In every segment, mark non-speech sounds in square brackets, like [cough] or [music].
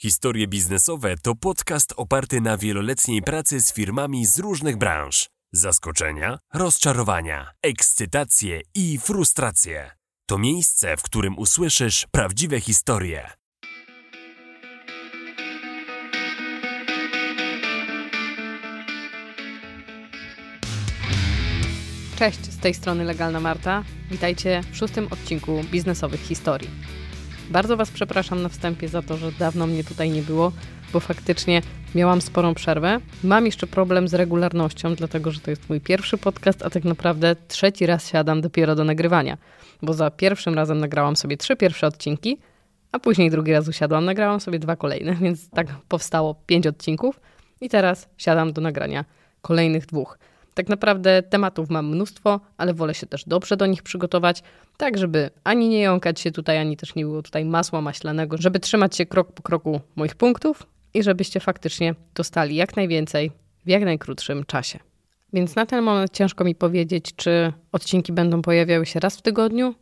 Historie biznesowe to podcast oparty na wieloletniej pracy z firmami z różnych branż. Zaskoczenia, rozczarowania, ekscytacje i frustracje. To miejsce, w którym usłyszysz prawdziwe historie. Cześć, z tej strony Legalna Marta. Witajcie w szóstym odcinku biznesowych historii. Bardzo Was przepraszam na wstępie za to, że dawno mnie tutaj nie było, bo faktycznie miałam sporą przerwę. Mam jeszcze problem z regularnością, dlatego że to jest mój pierwszy podcast, a tak naprawdę trzeci raz siadam dopiero do nagrywania, bo za pierwszym razem nagrałam sobie trzy pierwsze odcinki, a później drugi raz usiadłam, nagrałam sobie dwa kolejne, [laughs] więc tak powstało pięć odcinków i teraz siadam do nagrania kolejnych dwóch. Tak naprawdę tematów mam mnóstwo, ale wolę się też dobrze do nich przygotować, tak żeby ani nie jąkać się tutaj, ani też nie było tutaj masła maślanego, żeby trzymać się krok po kroku moich punktów i żebyście faktycznie dostali jak najwięcej w jak najkrótszym czasie. Więc na ten moment ciężko mi powiedzieć, czy odcinki będą pojawiały się raz w tygodniu,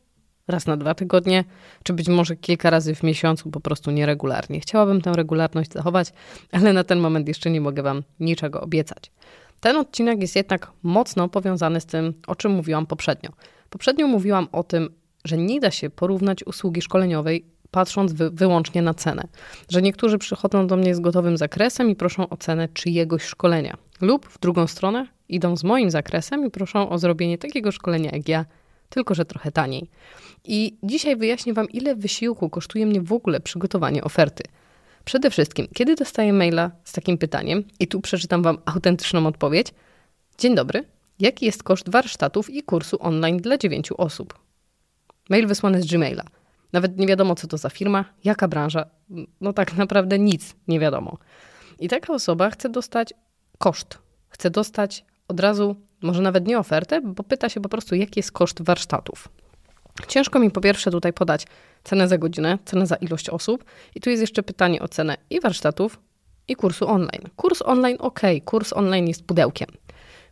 raz na dwa tygodnie, czy być może kilka razy w miesiącu, po prostu nieregularnie. Chciałabym tę regularność zachować, ale na ten moment jeszcze nie mogę Wam niczego obiecać. Ten odcinek jest jednak mocno powiązany z tym, o czym mówiłam poprzednio. Poprzednio mówiłam o tym, że nie da się porównać usługi szkoleniowej patrząc wy, wyłącznie na cenę. Że niektórzy przychodzą do mnie z gotowym zakresem i proszą o cenę czyjegoś szkolenia. Lub w drugą stronę idą z moim zakresem i proszą o zrobienie takiego szkolenia jak ja, tylko że trochę taniej. I dzisiaj wyjaśnię Wam, ile wysiłku kosztuje mnie w ogóle przygotowanie oferty. Przede wszystkim, kiedy dostaję maila z takim pytaniem, i tu przeczytam Wam autentyczną odpowiedź. Dzień dobry, jaki jest koszt warsztatów i kursu online dla dziewięciu osób? Mail wysłany z Gmaila. Nawet nie wiadomo, co to za firma, jaka branża. No tak naprawdę nic nie wiadomo. I taka osoba chce dostać koszt. Chce dostać od razu, może nawet nie ofertę, bo pyta się po prostu, jaki jest koszt warsztatów. Ciężko mi po pierwsze tutaj podać cenę za godzinę, cenę za ilość osób. I tu jest jeszcze pytanie o cenę i warsztatów, i kursu online. Kurs online ok, kurs online jest pudełkiem.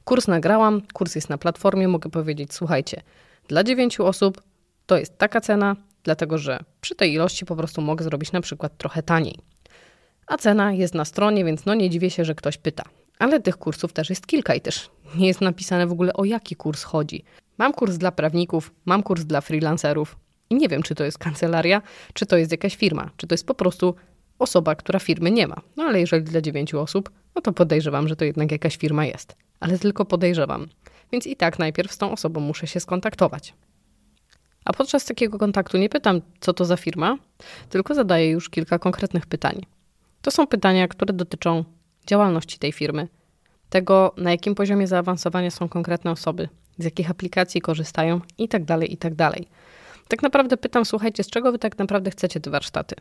Kurs nagrałam, kurs jest na platformie, mogę powiedzieć, słuchajcie, dla dziewięciu osób to jest taka cena, dlatego że przy tej ilości po prostu mogę zrobić na przykład trochę taniej. A cena jest na stronie, więc no nie dziwię się, że ktoś pyta. Ale tych kursów też jest kilka i też nie jest napisane w ogóle o jaki kurs chodzi. Mam kurs dla prawników, mam kurs dla freelancerów i nie wiem, czy to jest kancelaria, czy to jest jakaś firma, czy to jest po prostu osoba, która firmy nie ma. No ale jeżeli dla dziewięciu osób, no to podejrzewam, że to jednak jakaś firma jest. Ale tylko podejrzewam. Więc i tak najpierw z tą osobą muszę się skontaktować. A podczas takiego kontaktu nie pytam, co to za firma, tylko zadaję już kilka konkretnych pytań. To są pytania, które dotyczą działalności tej firmy, tego, na jakim poziomie zaawansowania są konkretne osoby, z jakich aplikacji korzystają itd., tak itd. Tak, tak naprawdę pytam, słuchajcie, z czego wy tak naprawdę chcecie te warsztaty?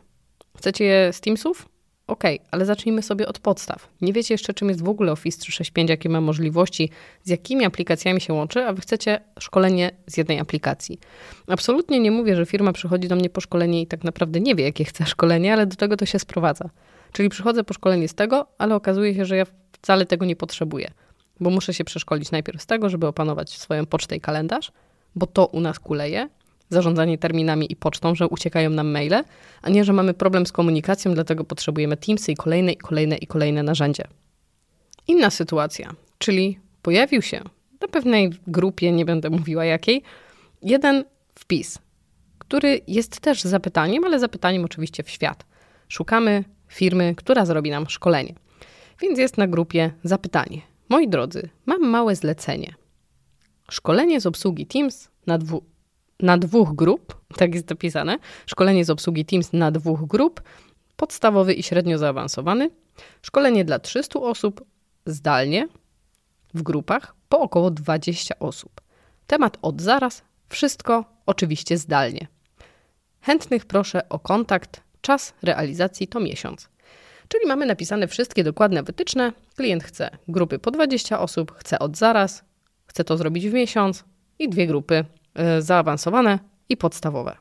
Chcecie je z Teamsów? Okay, ale zacznijmy sobie od podstaw. Nie wiecie jeszcze, czym jest w ogóle Office 365, jakie ma możliwości, z jakimi aplikacjami się łączy, a wy chcecie szkolenie z jednej aplikacji. Absolutnie nie mówię, że firma przychodzi do mnie po szkolenie i tak naprawdę nie wie, jakie chce szkolenie, ale do tego to się sprowadza. Czyli przychodzę po szkolenie z tego, ale okazuje się, że ja wcale tego nie potrzebuję, bo muszę się przeszkolić najpierw z tego, żeby opanować swoją pocztę i kalendarz, bo to u nas kuleje, zarządzanie terminami i pocztą, że uciekają nam maile, a nie, że mamy problem z komunikacją, dlatego potrzebujemy Teamsy i kolejne, i kolejne, i kolejne narzędzie. Inna sytuacja, czyli pojawił się na pewnej grupie, nie będę mówiła jakiej, jeden wpis, który jest też zapytaniem, ale zapytaniem oczywiście w świat. Szukamy firmy, która zrobi nam szkolenie. Więc jest na grupie zapytanie. Moi drodzy, mam małe zlecenie. Szkolenie z obsługi Teams na, dwu, na dwóch grup, [laughs] tak jest dopisane. Szkolenie z obsługi Teams na dwóch grup, podstawowy i średnio zaawansowany. Szkolenie dla 300 osób zdalnie w grupach po około 20 osób. Temat od zaraz, wszystko oczywiście zdalnie. Chętnych proszę o kontakt. Czas realizacji to miesiąc. Czyli mamy napisane wszystkie dokładne wytyczne. Klient chce grupy po 20 osób, chce od zaraz, chce to zrobić w miesiąc i dwie grupy y, zaawansowane i podstawowe.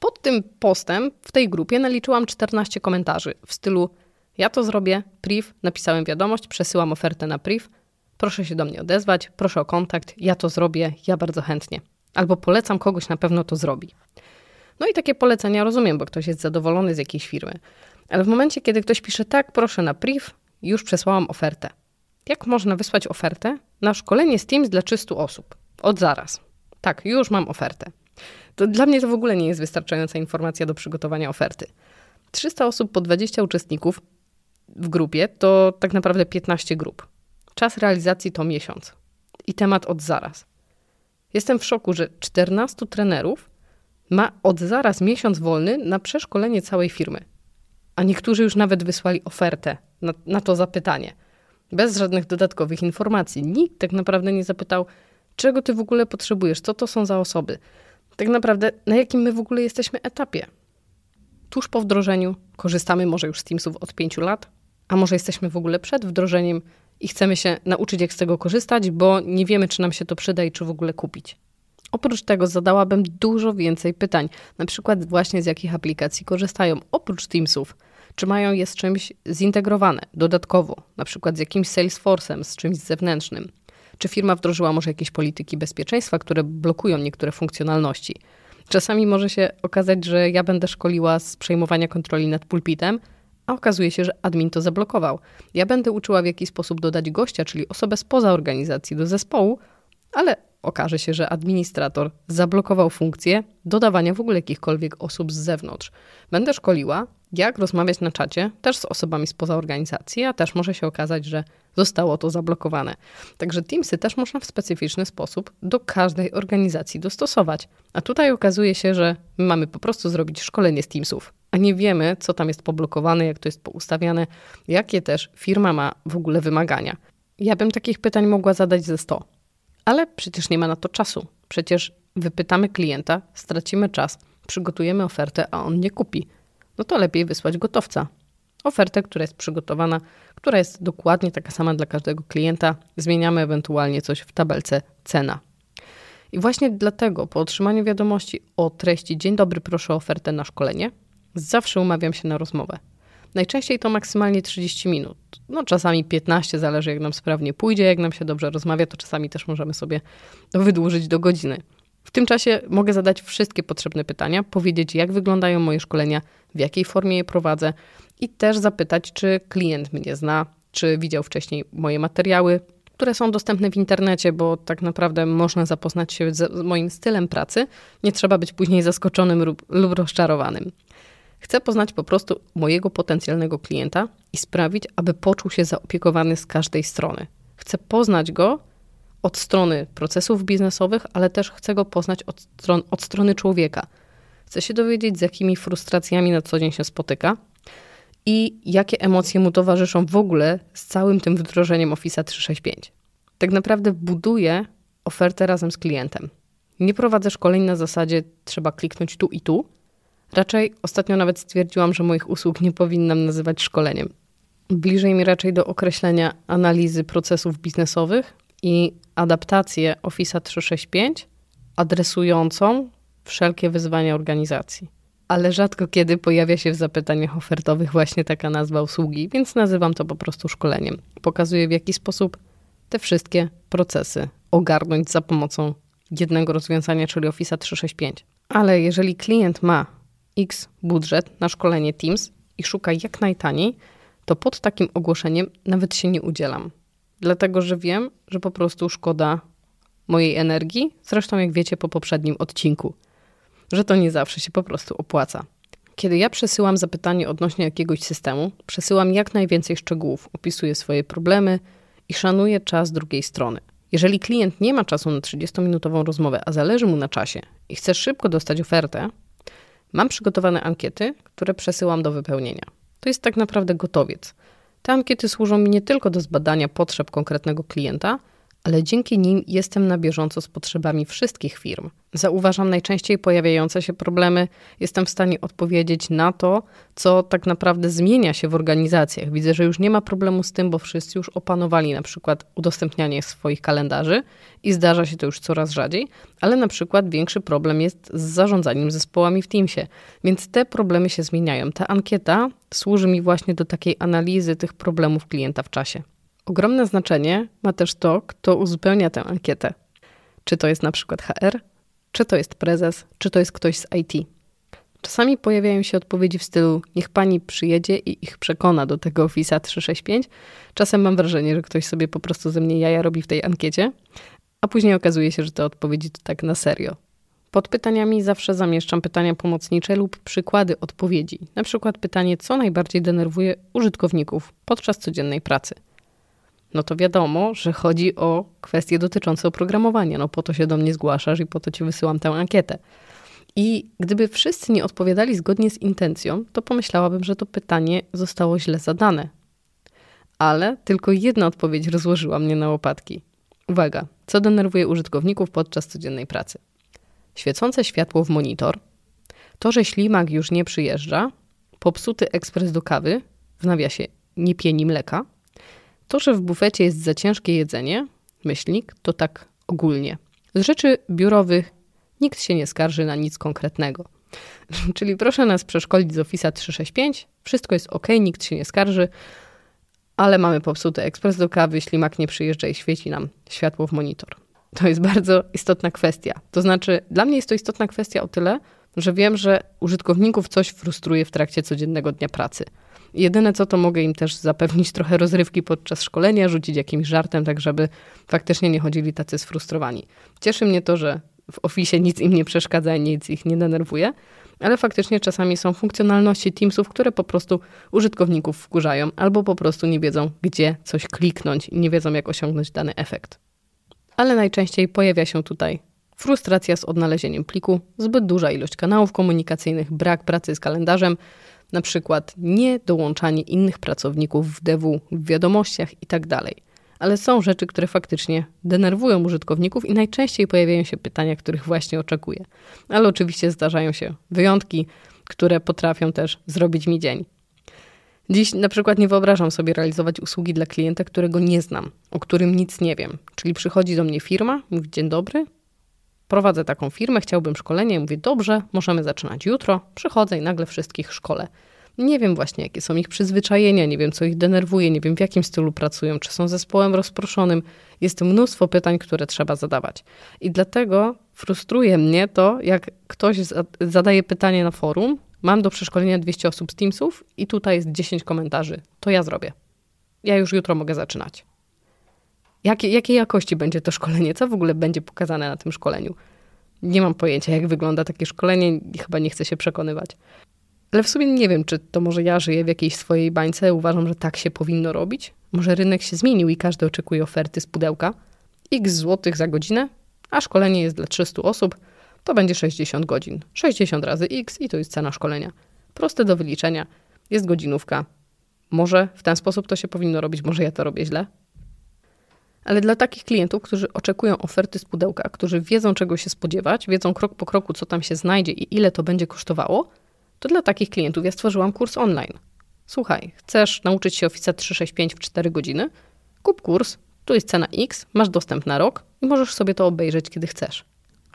Pod tym postem w tej grupie naliczyłam 14 komentarzy w stylu ja to zrobię, priv, napisałem wiadomość, przesyłam ofertę na priv, proszę się do mnie odezwać, proszę o kontakt, ja to zrobię, ja bardzo chętnie. Albo polecam kogoś, na pewno to zrobi. No i takie polecenia rozumiem, bo ktoś jest zadowolony z jakiejś firmy. Ale w momencie, kiedy ktoś pisze tak, proszę na priv, już przesłałam ofertę. Jak można wysłać ofertę na szkolenie z Teams dla 300 osób? Od zaraz. Tak, już mam ofertę. To dla mnie to w ogóle nie jest wystarczająca informacja do przygotowania oferty. 300 osób po 20 uczestników w grupie to tak naprawdę 15 grup. Czas realizacji to miesiąc. I temat od zaraz. Jestem w szoku, że 14 trenerów ma od zaraz miesiąc wolny na przeszkolenie całej firmy. A niektórzy już nawet wysłali ofertę na, na to zapytanie. Bez żadnych dodatkowych informacji. Nikt tak naprawdę nie zapytał, czego ty w ogóle potrzebujesz, co to są za osoby. Tak naprawdę, na jakim my w ogóle jesteśmy etapie. Tuż po wdrożeniu korzystamy może już z Teamsów od pięciu lat, a może jesteśmy w ogóle przed wdrożeniem i chcemy się nauczyć, jak z tego korzystać, bo nie wiemy, czy nam się to przyda i czy w ogóle kupić. Oprócz tego zadałabym dużo więcej pytań, na przykład właśnie z jakich aplikacji korzystają, oprócz Teamsów. Czy mają je z czymś zintegrowane dodatkowo, na przykład z jakimś Salesforce'em, z czymś zewnętrznym? Czy firma wdrożyła może jakieś polityki bezpieczeństwa, które blokują niektóre funkcjonalności? Czasami może się okazać, że ja będę szkoliła z przejmowania kontroli nad pulpitem, a okazuje się, że admin to zablokował. Ja będę uczyła, w jaki sposób dodać gościa, czyli osobę spoza organizacji do zespołu, ale okaże się, że administrator zablokował funkcję dodawania w ogóle jakichkolwiek osób z zewnątrz. Będę szkoliła, jak rozmawiać na czacie też z osobami spoza organizacji, a też może się okazać, że zostało to zablokowane. Także Teamsy też można w specyficzny sposób do każdej organizacji dostosować. A tutaj okazuje się, że mamy po prostu zrobić szkolenie z Teamsów, a nie wiemy, co tam jest poblokowane, jak to jest poustawiane, jakie też firma ma w ogóle wymagania. Ja bym takich pytań mogła zadać ze 100, ale przecież nie ma na to czasu. Przecież wypytamy klienta, stracimy czas, przygotujemy ofertę, a on nie kupi no to lepiej wysłać gotowca. Ofertę, która jest przygotowana, która jest dokładnie taka sama dla każdego klienta. Zmieniamy ewentualnie coś w tabelce cena. I właśnie dlatego po otrzymaniu wiadomości o treści Dzień dobry, proszę o ofertę na szkolenie, zawsze umawiam się na rozmowę. Najczęściej to maksymalnie 30 minut. No czasami 15, zależy jak nam sprawnie pójdzie, jak nam się dobrze rozmawia, to czasami też możemy sobie wydłużyć do godziny. W tym czasie mogę zadać wszystkie potrzebne pytania, powiedzieć, jak wyglądają moje szkolenia, w jakiej formie je prowadzę i też zapytać, czy klient mnie zna, czy widział wcześniej moje materiały, które są dostępne w internecie, bo tak naprawdę można zapoznać się z moim stylem pracy. Nie trzeba być później zaskoczonym lub, lub rozczarowanym. Chcę poznać po prostu mojego potencjalnego klienta i sprawić, aby poczuł się zaopiekowany z każdej strony. Chcę poznać go od strony procesów biznesowych, ale też chcę go poznać od, stron, od strony człowieka. Chcę się dowiedzieć, z jakimi frustracjami na co dzień się spotyka i jakie emocje mu towarzyszą w ogóle z całym tym wdrożeniem Office 365. Tak naprawdę buduję ofertę razem z klientem. Nie prowadzę szkoleń na zasadzie trzeba kliknąć tu i tu. Raczej ostatnio nawet stwierdziłam, że moich usług nie powinnam nazywać szkoleniem. Bliżej mi raczej do określenia analizy procesów biznesowych i adaptację Office 365 adresującą wszelkie wyzwania organizacji. Ale rzadko kiedy pojawia się w zapytaniach ofertowych właśnie taka nazwa usługi, więc nazywam to po prostu szkoleniem. Pokazuję w jaki sposób te wszystkie procesy ogarnąć za pomocą jednego rozwiązania, czyli Office 365. Ale jeżeli klient ma X budżet na szkolenie Teams i szuka jak najtaniej, to pod takim ogłoszeniem nawet się nie udzielam dlatego że wiem, że po prostu szkoda mojej energii. Zresztą, jak wiecie po poprzednim odcinku, że to nie zawsze się po prostu opłaca. Kiedy ja przesyłam zapytanie odnośnie jakiegoś systemu, przesyłam jak najwięcej szczegółów, opisuję swoje problemy i szanuję czas drugiej strony. Jeżeli klient nie ma czasu na 30-minutową rozmowę, a zależy mu na czasie i chce szybko dostać ofertę, mam przygotowane ankiety, które przesyłam do wypełnienia. To jest tak naprawdę gotowiec. Te ankiety służą mi nie tylko do zbadania potrzeb konkretnego klienta, ale dzięki nim jestem na bieżąco z potrzebami wszystkich firm. Zauważam najczęściej pojawiające się problemy, jestem w stanie odpowiedzieć na to, co tak naprawdę zmienia się w organizacjach. Widzę, że już nie ma problemu z tym, bo wszyscy już opanowali na przykład udostępnianie swoich kalendarzy i zdarza się to już coraz rzadziej, ale na przykład większy problem jest z zarządzaniem zespołami w Teamsie. Więc te problemy się zmieniają. Ta ankieta służy mi właśnie do takiej analizy tych problemów klienta w czasie. Ogromne znaczenie ma też to, kto uzupełnia tę ankietę. Czy to jest na przykład HR, czy to jest prezes, czy to jest ktoś z IT. Czasami pojawiają się odpowiedzi w stylu niech pani przyjedzie i ich przekona do tego Office'a 365. Czasem mam wrażenie, że ktoś sobie po prostu ze mnie jaja robi w tej ankiecie, a później okazuje się, że te odpowiedzi to tak na serio. Pod pytaniami zawsze zamieszczam pytania pomocnicze lub przykłady odpowiedzi. Na przykład pytanie, co najbardziej denerwuje użytkowników podczas codziennej pracy. No to wiadomo, że chodzi o kwestie dotyczące oprogramowania. No po to się do mnie zgłaszasz i po to ci wysyłam tę ankietę. I gdyby wszyscy nie odpowiadali zgodnie z intencją, to pomyślałabym, że to pytanie zostało źle zadane. Ale tylko jedna odpowiedź rozłożyła mnie na łopatki. Uwaga, co denerwuje użytkowników podczas codziennej pracy? Świecące światło w monitor, to, że ślimak już nie przyjeżdża, popsuty ekspres do kawy, w nawiasie nie pieni mleka, to, że w bufecie jest za ciężkie jedzenie, myślnik, to tak ogólnie. Z rzeczy biurowych Nikt się nie skarży na nic konkretnego. [laughs] Czyli proszę nas przeszkolić z Office 365. Wszystko jest ok, nikt się nie skarży, ale mamy popsuty ekspres do kawy, ślimak nie przyjeżdża i świeci nam światło w monitor. To jest bardzo istotna kwestia. To znaczy, dla mnie jest to istotna kwestia o tyle, że wiem, że użytkowników coś frustruje w trakcie codziennego dnia pracy. Jedyne co, to mogę im też zapewnić trochę rozrywki podczas szkolenia, rzucić jakimś żartem, tak żeby faktycznie nie chodzili tacy sfrustrowani. Cieszy mnie to, że w Office nic im nie przeszkadza, nic ich nie denerwuje, ale faktycznie czasami są funkcjonalności Teamsów, które po prostu użytkowników wkurzają albo po prostu nie wiedzą, gdzie coś kliknąć i nie wiedzą, jak osiągnąć dany efekt. Ale najczęściej pojawia się tutaj frustracja z odnalezieniem pliku, zbyt duża ilość kanałów komunikacyjnych, brak pracy z kalendarzem, na przykład nie dołączanie innych pracowników w DW, w wiadomościach itd. Tak ale są rzeczy, które faktycznie denerwują użytkowników i najczęściej pojawiają się pytania, których właśnie oczekuję. Ale oczywiście zdarzają się wyjątki, które potrafią też zrobić mi dzień. Dziś na przykład nie wyobrażam sobie realizować usługi dla klienta, którego nie znam, o którym nic nie wiem. Czyli przychodzi do mnie firma, mówi dzień dobry, prowadzę taką firmę, chciałbym szkolenie, mówię dobrze, możemy zaczynać jutro, przychodzę i nagle wszystkich szkole. Nie wiem właśnie, jakie są ich przyzwyczajenia, nie wiem, co ich denerwuje, nie wiem, w jakim stylu pracują, czy są zespołem rozproszonym. Jest mnóstwo pytań, które trzeba zadawać. I dlatego frustruje mnie to, jak ktoś zadaje pytanie na forum, mam do przeszkolenia 200 osób z Teamsów i tutaj jest 10 komentarzy. To ja zrobię. Ja już jutro mogę zaczynać. Jakie, jakiej jakości będzie to szkolenie? Co w ogóle będzie pokazane na tym szkoleniu? Nie mam pojęcia, jak wygląda takie szkolenie chyba nie chcę się przekonywać. Ale w sumie nie wiem, czy to może ja żyję w jakiejś swojej bańce, uważam, że tak się powinno robić. Może rynek się zmienił i każdy oczekuje oferty z pudełka. X złotych za godzinę, a szkolenie jest dla 300 osób, to będzie 60 godzin. 60 razy X i to jest cena szkolenia. Proste do wyliczenia. Jest godzinówka. Może w ten sposób to się powinno robić, może ja to robię źle. Ale dla takich klientów, którzy oczekują oferty z pudełka, którzy wiedzą czego się spodziewać, wiedzą krok po kroku, co tam się znajdzie i ile to będzie kosztowało, to dla takich klientów ja stworzyłam kurs online. Słuchaj, chcesz nauczyć się Office 365 w 4 godziny? Kup kurs, tu jest cena X, masz dostęp na rok i możesz sobie to obejrzeć, kiedy chcesz.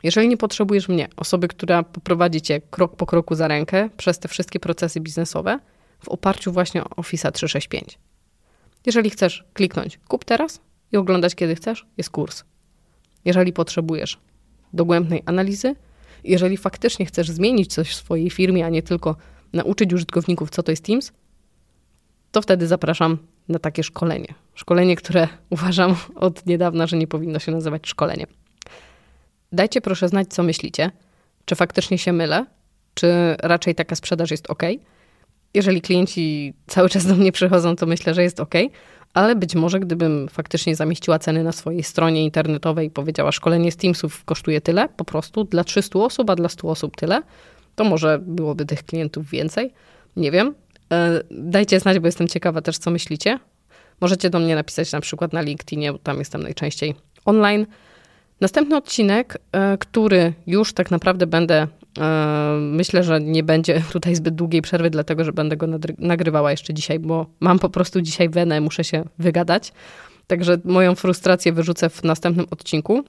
Jeżeli nie potrzebujesz mnie, osoby, która poprowadzi cię krok po kroku za rękę przez te wszystkie procesy biznesowe w oparciu właśnie o Office 365. Jeżeli chcesz kliknąć kup teraz i oglądać kiedy chcesz, jest kurs. Jeżeli potrzebujesz dogłębnej analizy, jeżeli faktycznie chcesz zmienić coś w swojej firmie, a nie tylko nauczyć użytkowników, co to jest Teams, to wtedy zapraszam na takie szkolenie. Szkolenie, które [laughs] uważam od niedawna, że nie powinno się nazywać szkoleniem. Dajcie proszę znać, co myślicie. Czy faktycznie się mylę? Czy raczej taka sprzedaż jest ok? Jeżeli klienci cały czas do mnie przychodzą, to myślę, że jest ok ale być może gdybym faktycznie zamieściła ceny na swojej stronie internetowej i powiedziała, szkolenie z Teamsów kosztuje tyle, po prostu dla 300 osób, a dla 100 osób tyle, to może byłoby tych klientów więcej. Nie wiem. E, dajcie znać, bo jestem ciekawa też, co myślicie. Możecie do mnie napisać na przykład na LinkedInie, bo tam jestem najczęściej online. Następny odcinek, e, który już tak naprawdę będę myślę, że nie będzie [laughs] tutaj zbyt długiej przerwy, dlatego że będę go nagrywała jeszcze dzisiaj, bo mam po prostu dzisiaj wenę, muszę się wygadać. Także moją frustrację wyrzucę w następnym odcinku.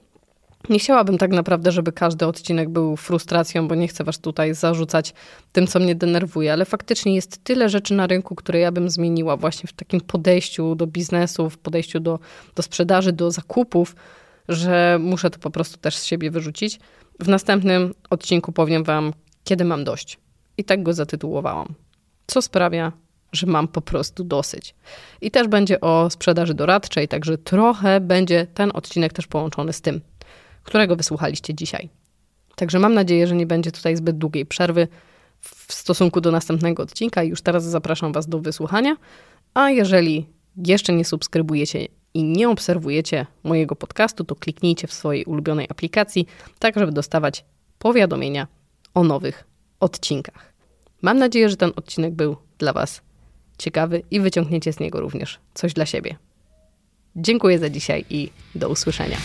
Nie chciałabym tak naprawdę, żeby każdy odcinek był frustracją, bo nie chcę was tutaj zarzucać tym, co mnie denerwuje, ale faktycznie jest tyle rzeczy na rynku, które ja bym zmieniła właśnie w takim podejściu do biznesu, w podejściu do, do sprzedaży, do zakupów, że muszę to po prostu też z siebie wyrzucić. W następnym odcinku powiem Wam, kiedy mam dość. i tak go zatytułowałam. Co sprawia, że mam po prostu dosyć. I też będzie o sprzedaży doradczej, także trochę będzie ten odcinek też połączony z tym, którego wysłuchaliście dzisiaj. Także mam nadzieję, że nie będzie tutaj zbyt długiej przerwy w stosunku do następnego odcinka już teraz zapraszam Was do wysłuchania. A jeżeli jeszcze nie subskrybujecie i nie obserwujecie mojego podcastu, to kliknijcie w swojej ulubionej aplikacji, tak żeby dostawać powiadomienia o nowych odcinkach. Mam nadzieję, że ten odcinek był dla Was ciekawy i wyciągniecie z niego również coś dla siebie. Dziękuję za dzisiaj i do usłyszenia.